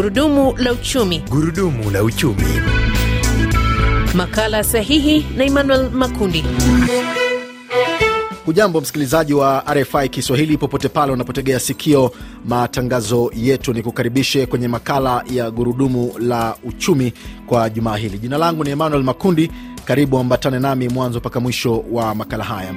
Gurudumu la uchumi. Gurudumu la uchumi. Makala sahihi na Emmanuel Makundi. Hujambo msikilizaji wa RFI Kiswahili popote pale unapotegea sikio matangazo yetu, ni kukaribishe kwenye makala ya gurudumu la uchumi kwa jumaa hili. Jina langu ni Emmanuel Makundi. Karibu ambatane nami mwanzo mpaka mwisho wa makala haya.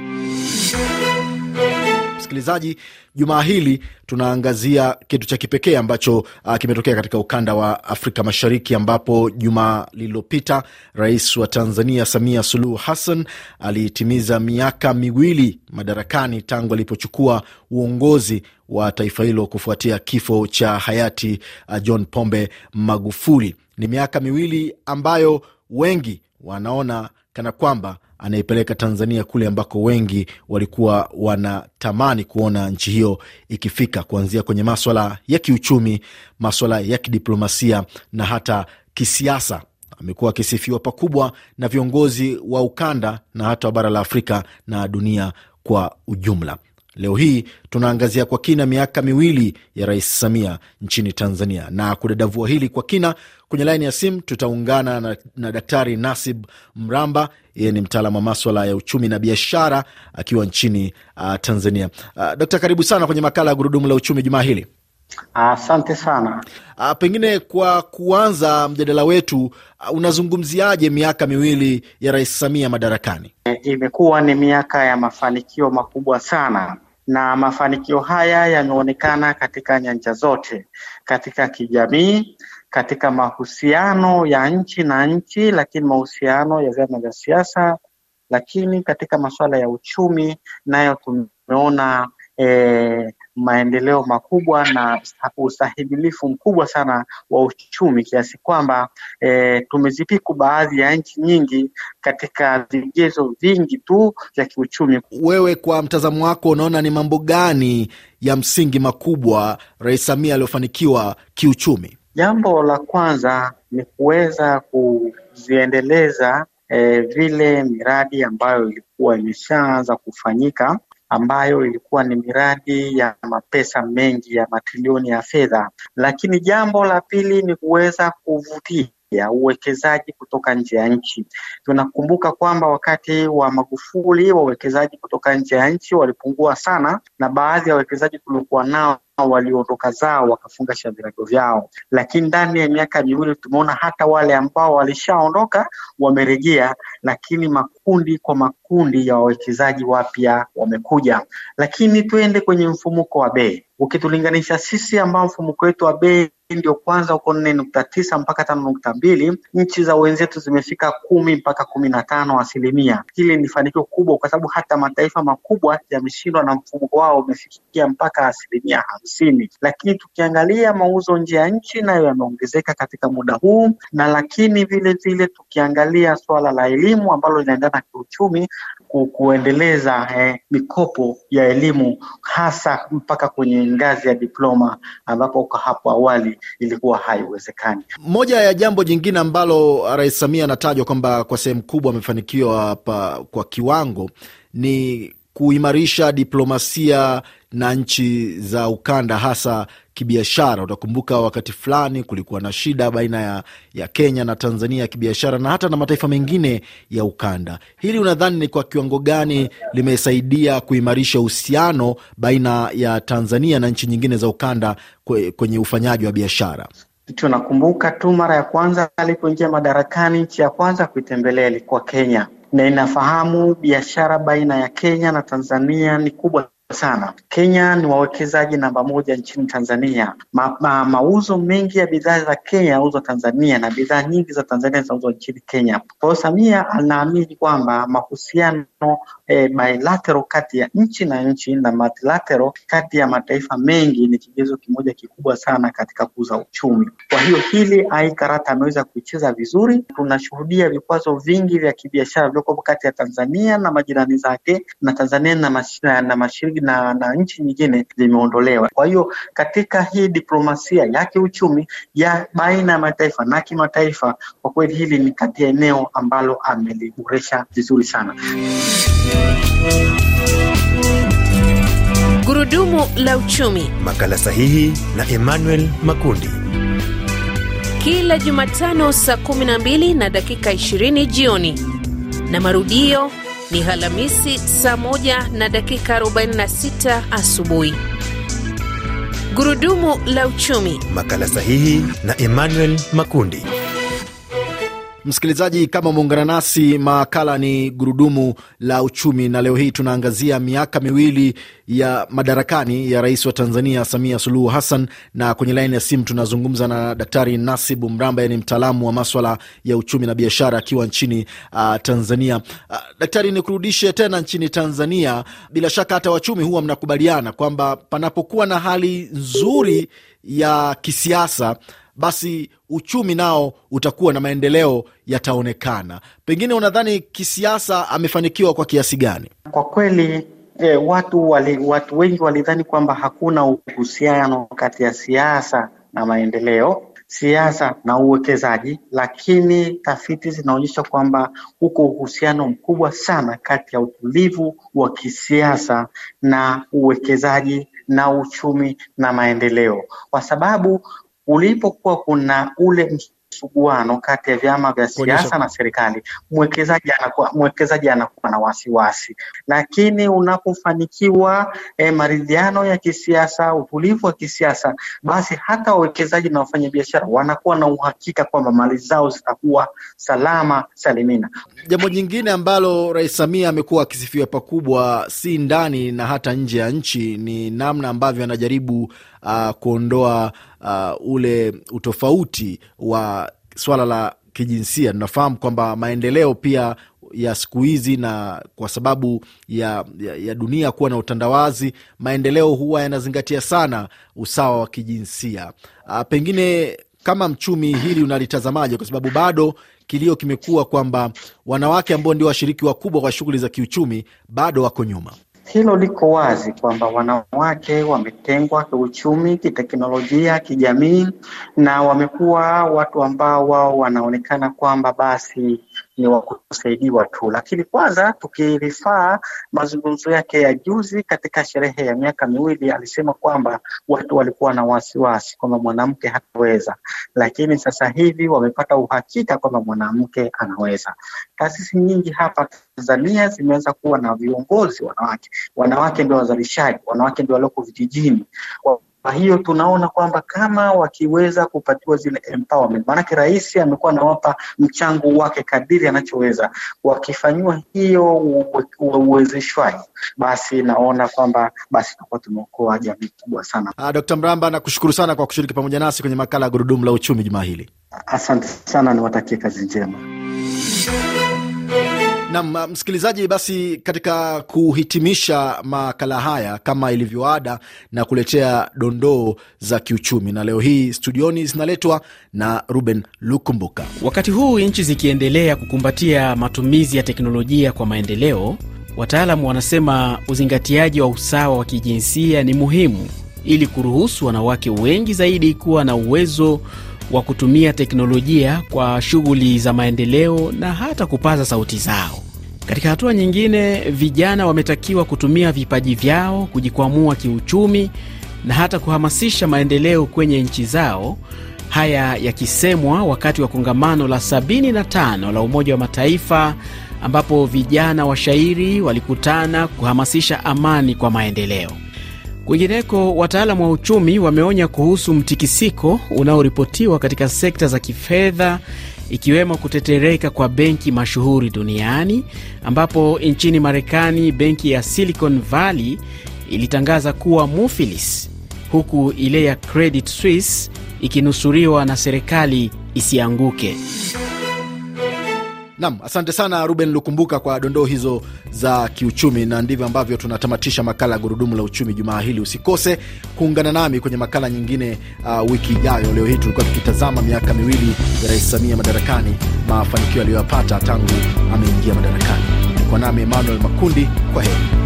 Msikilizaji, jumaa hili tunaangazia kitu cha kipekee ambacho uh, kimetokea katika ukanda wa Afrika Mashariki, ambapo jumaa lililopita rais wa Tanzania Samia Suluhu Hassan alitimiza miaka miwili madarakani tangu alipochukua uongozi wa taifa hilo kufuatia kifo cha hayati uh, John Pombe Magufuli. Ni miaka miwili ambayo wengi wanaona kana kwamba anaipeleka Tanzania kule ambako wengi walikuwa wanatamani kuona nchi hiyo ikifika, kuanzia kwenye maswala ya kiuchumi, maswala ya kidiplomasia na hata kisiasa. Amekuwa akisifiwa pakubwa na viongozi wa ukanda na hata wa bara la Afrika na dunia kwa ujumla. Leo hii tunaangazia kwa kina miaka miwili ya Rais Samia nchini Tanzania, na kudadavua hili kwa kina, kwenye laini ya simu tutaungana na, na Daktari Nasib Mramba. Yeye ni mtaalamu wa maswala ya uchumi na biashara akiwa nchini uh, Tanzania. Uh, Dokta, karibu sana kwenye makala ya Gurudumu la Uchumi jumaa hili. Asante sana. A, pengine kwa kuanza mjadala wetu, uh, unazungumziaje miaka miwili ya Rais Samia madarakani? E, imekuwa ni miaka ya mafanikio makubwa sana na mafanikio haya yameonekana katika nyanja zote, katika kijamii, katika mahusiano ya nchi na nchi, lakini mahusiano ya vyama vya siasa, lakini katika masuala ya uchumi nayo tumeona e, maendeleo makubwa na ustahimilifu mkubwa sana wa uchumi kiasi kwamba e, tumezipiku baadhi ya nchi nyingi katika vigezo vingi tu vya kiuchumi. Wewe kwa mtazamo wako unaona ni mambo gani ya msingi makubwa Rais Samia aliyofanikiwa kiuchumi? Jambo la kwanza ni kuweza kuziendeleza e, vile miradi ambayo ilikuwa imeshaanza kufanyika ambayo ilikuwa ni miradi ya mapesa mengi ya matrilioni ya fedha. Lakini jambo la pili ni kuweza kuvutia ya uwekezaji kutoka nje ya nchi. Tunakumbuka kwamba wakati wa Magufuli wawekezaji kutoka nje ya nchi walipungua sana, na baadhi ya wawekezaji tuliokuwa nao waliondoka zao wakafungasha virago vyao, lakini ndani ya miaka miwili tumeona hata wale ambao walishaondoka wamerejea, lakini makundi kwa makundi ya wawekezaji wapya wamekuja. Lakini tuende kwenye mfumuko wa bei, ukitulinganisha sisi ambao mfumuko wetu wa bei ndio kwanza uko nne nukta tisa mpaka tano nukta mbili nchi za wenzetu zimefika kumi mpaka kumi na tano asilimia. Hili ni fanikio kubwa, kwa sababu hata mataifa makubwa yameshindwa na mfumuko wao umefikia mpaka asilimia hamsini. Lakini tukiangalia mauzo nje ya nchi nayo yameongezeka katika muda huu, na lakini vile vile tukiangalia suala la elimu ambalo linaendana kiuchumi ku, kuendeleza eh, mikopo ya elimu hasa mpaka kwenye ngazi ya diploma ambapo kwa hapo awali ilikuwa haiwezekani. Moja ya jambo jingine ambalo Rais Samia anatajwa kwamba kwa sehemu kubwa amefanikiwa hapa kwa kiwango ni kuimarisha diplomasia na nchi za ukanda hasa kibiashara. Utakumbuka wakati fulani kulikuwa na shida baina ya, ya Kenya na Tanzania ya kibiashara na hata na mataifa mengine ya ukanda. Hili unadhani ni kwa kiwango gani limesaidia kuimarisha uhusiano baina ya Tanzania na nchi nyingine za ukanda kwenye ufanyaji wa biashara? Tunakumbuka tu mara ya kwanza alipoingia madarakani, nchi ya kwanza kuitembelea ilikuwa Kenya, na inafahamu biashara baina ya Kenya na Tanzania ni kubwa sana. Kenya ni wawekezaji namba moja nchini Tanzania. Ma, ma, mauzo mengi ya bidhaa za Kenya yanauzwa Tanzania na bidhaa nyingi za Tanzania zinauzwa nchini Kenya. Kwa hiyo Samia anaamini kwamba mahusiano eh, bilateral kati ya nchi na nchi na multilateral kati ya mataifa mengi ni kigezo kimoja kikubwa sana katika kuza uchumi. Kwa hiyo hili ai karata ameweza kuicheza vizuri. Tunashuhudia vikwazo vingi vya kibiashara vilivyoko kati ya Tanzania na majirani zake na Tanzania na, mash, na mashiriki na, na nchi nyingine zimeondolewa. Kwa hiyo katika hii diplomasia ya kiuchumi ya baina ya mataifa na kimataifa, kwa kweli hili ni kati ya eneo ambalo ameliboresha vizuri sana. Gurudumu la uchumi. Makala sahihi na Emmanuel Makundi. kila Jumatano saa 12 na dakika 20 jioni na marudio ni Alhamisi saa 1 na dakika 46 asubuhi. Gurudumu la uchumi. Makala sahihi na Emmanuel Makundi. Msikilizaji, kama umeungana nasi, makala ni gurudumu la uchumi, na leo hii tunaangazia miaka miwili ya madarakani ya rais wa Tanzania Samia Suluhu Hassan, na kwenye laini ya simu tunazungumza na Daktari Nasibu Mramba, yani mtaalamu wa maswala ya uchumi na biashara akiwa nchini uh, Tanzania. Uh, daktari, nikurudishe tena nchini Tanzania. Bila shaka hata wachumi huwa mnakubaliana kwamba panapokuwa na hali nzuri ya kisiasa basi uchumi nao utakuwa na maendeleo yataonekana. Pengine unadhani kisiasa amefanikiwa kwa kiasi gani? Kwa kweli e, watu wali, watu wengi walidhani kwamba hakuna uhusiano kati ya siasa na maendeleo, siasa na uwekezaji, lakini tafiti zinaonyesha kwamba uko uhusiano mkubwa sana kati ya utulivu wa kisiasa na uwekezaji na uchumi na maendeleo, kwa sababu ulipokuwa kuna ule msuguano kati ya vyama vya siasa na serikali, mwekezaji anakuwa mwekezaji anakuwa na wasiwasi, lakini unapofanikiwa eh, maridhiano ya kisiasa, utulivu wa kisiasa, basi hata wawekezaji na wafanyabiashara wanakuwa na uhakika kwamba mali zao zitakuwa salama salimina. Jambo jingine ambalo Rais Samia amekuwa akisifiwa pakubwa, si ndani na hata nje ya nchi, ni namna ambavyo anajaribu uh, kuondoa uh, ule utofauti wa swala la kijinsia. Tunafahamu kwamba maendeleo pia ya siku hizi na kwa sababu ya, ya, ya dunia kuwa na utandawazi, maendeleo huwa yanazingatia sana usawa wa kijinsia. A, pengine kama mchumi hili unalitazamaje? Kwa sababu bado kilio kimekuwa kwamba wanawake ambao ndio washiriki wakubwa kwa shughuli za kiuchumi bado wako nyuma. Hilo liko wazi kwamba wanawake wametengwa kiuchumi, kiteknolojia, kijamii na wamekuwa watu ambao wao wanaonekana kwamba basi ni wa kusaidiwa tu. Lakini kwanza tukirifaa mazungumzo yake ya juzi katika sherehe ya miaka miwili, alisema kwamba watu walikuwa na wasiwasi kwamba mwanamke hataweza, lakini sasa hivi wamepata uhakika kwamba mwanamke anaweza. Taasisi nyingi hapa Tanzania zimeweza kuwa na viongozi wanawake. Wanawake ndio wazalishaji, wanawake ndio walioko vijijini. Kwa hiyo tunaona kwamba kama wakiweza kupatiwa zile empowerment, maanake rais amekuwa anawapa mchango wake kadiri anachoweza, wakifanyiwa hiyo uwezeshwaji, basi naona kwamba basi tutakuwa tumeokoa jamii kubwa sana. Ah, Dkt. Mramba, nakushukuru sana kwa kushiriki pamoja nasi kwenye makala ya gurudumu la uchumi jumaa hili. Asante sana, niwatakie kazi njema. Nam msikilizaji, basi katika kuhitimisha makala haya kama ilivyoada, na kuletea dondoo za kiuchumi, na leo hii studioni zinaletwa na Ruben Lukumbuka. Wakati huu nchi zikiendelea kukumbatia matumizi ya teknolojia kwa maendeleo, wataalamu wanasema uzingatiaji wa usawa wa kijinsia ni muhimu ili kuruhusu wanawake wengi zaidi kuwa na uwezo wa kutumia teknolojia kwa shughuli za maendeleo na hata kupaza sauti zao. Katika hatua nyingine, vijana wametakiwa kutumia vipaji vyao kujikwamua kiuchumi na hata kuhamasisha maendeleo kwenye nchi zao. Haya yakisemwa wakati wa kongamano la 75 la Umoja wa Mataifa ambapo vijana washairi walikutana kuhamasisha amani kwa maendeleo. Kwingineko, wataalamu wa uchumi wameonya kuhusu mtikisiko unaoripotiwa katika sekta za kifedha ikiwemo kutetereka kwa benki mashuhuri duniani, ambapo nchini Marekani benki ya Silicon Valley ilitangaza kuwa mufilis, huku ile ya Credit Suisse ikinusuriwa na serikali isianguke. Nam, asante sana Ruben Lukumbuka kwa dondoo hizo za kiuchumi, na ndivyo ambavyo tunatamatisha makala ya gurudumu la uchumi jumaa hili. Usikose kuungana nami kwenye makala nyingine uh, wiki ijayo. Leo hii tulikuwa tukitazama miaka miwili ya Rais Samia madarakani, mafanikio aliyoyapata tangu ameingia madarakani. Kwa nami Emmanuel Makundi, kwa heri.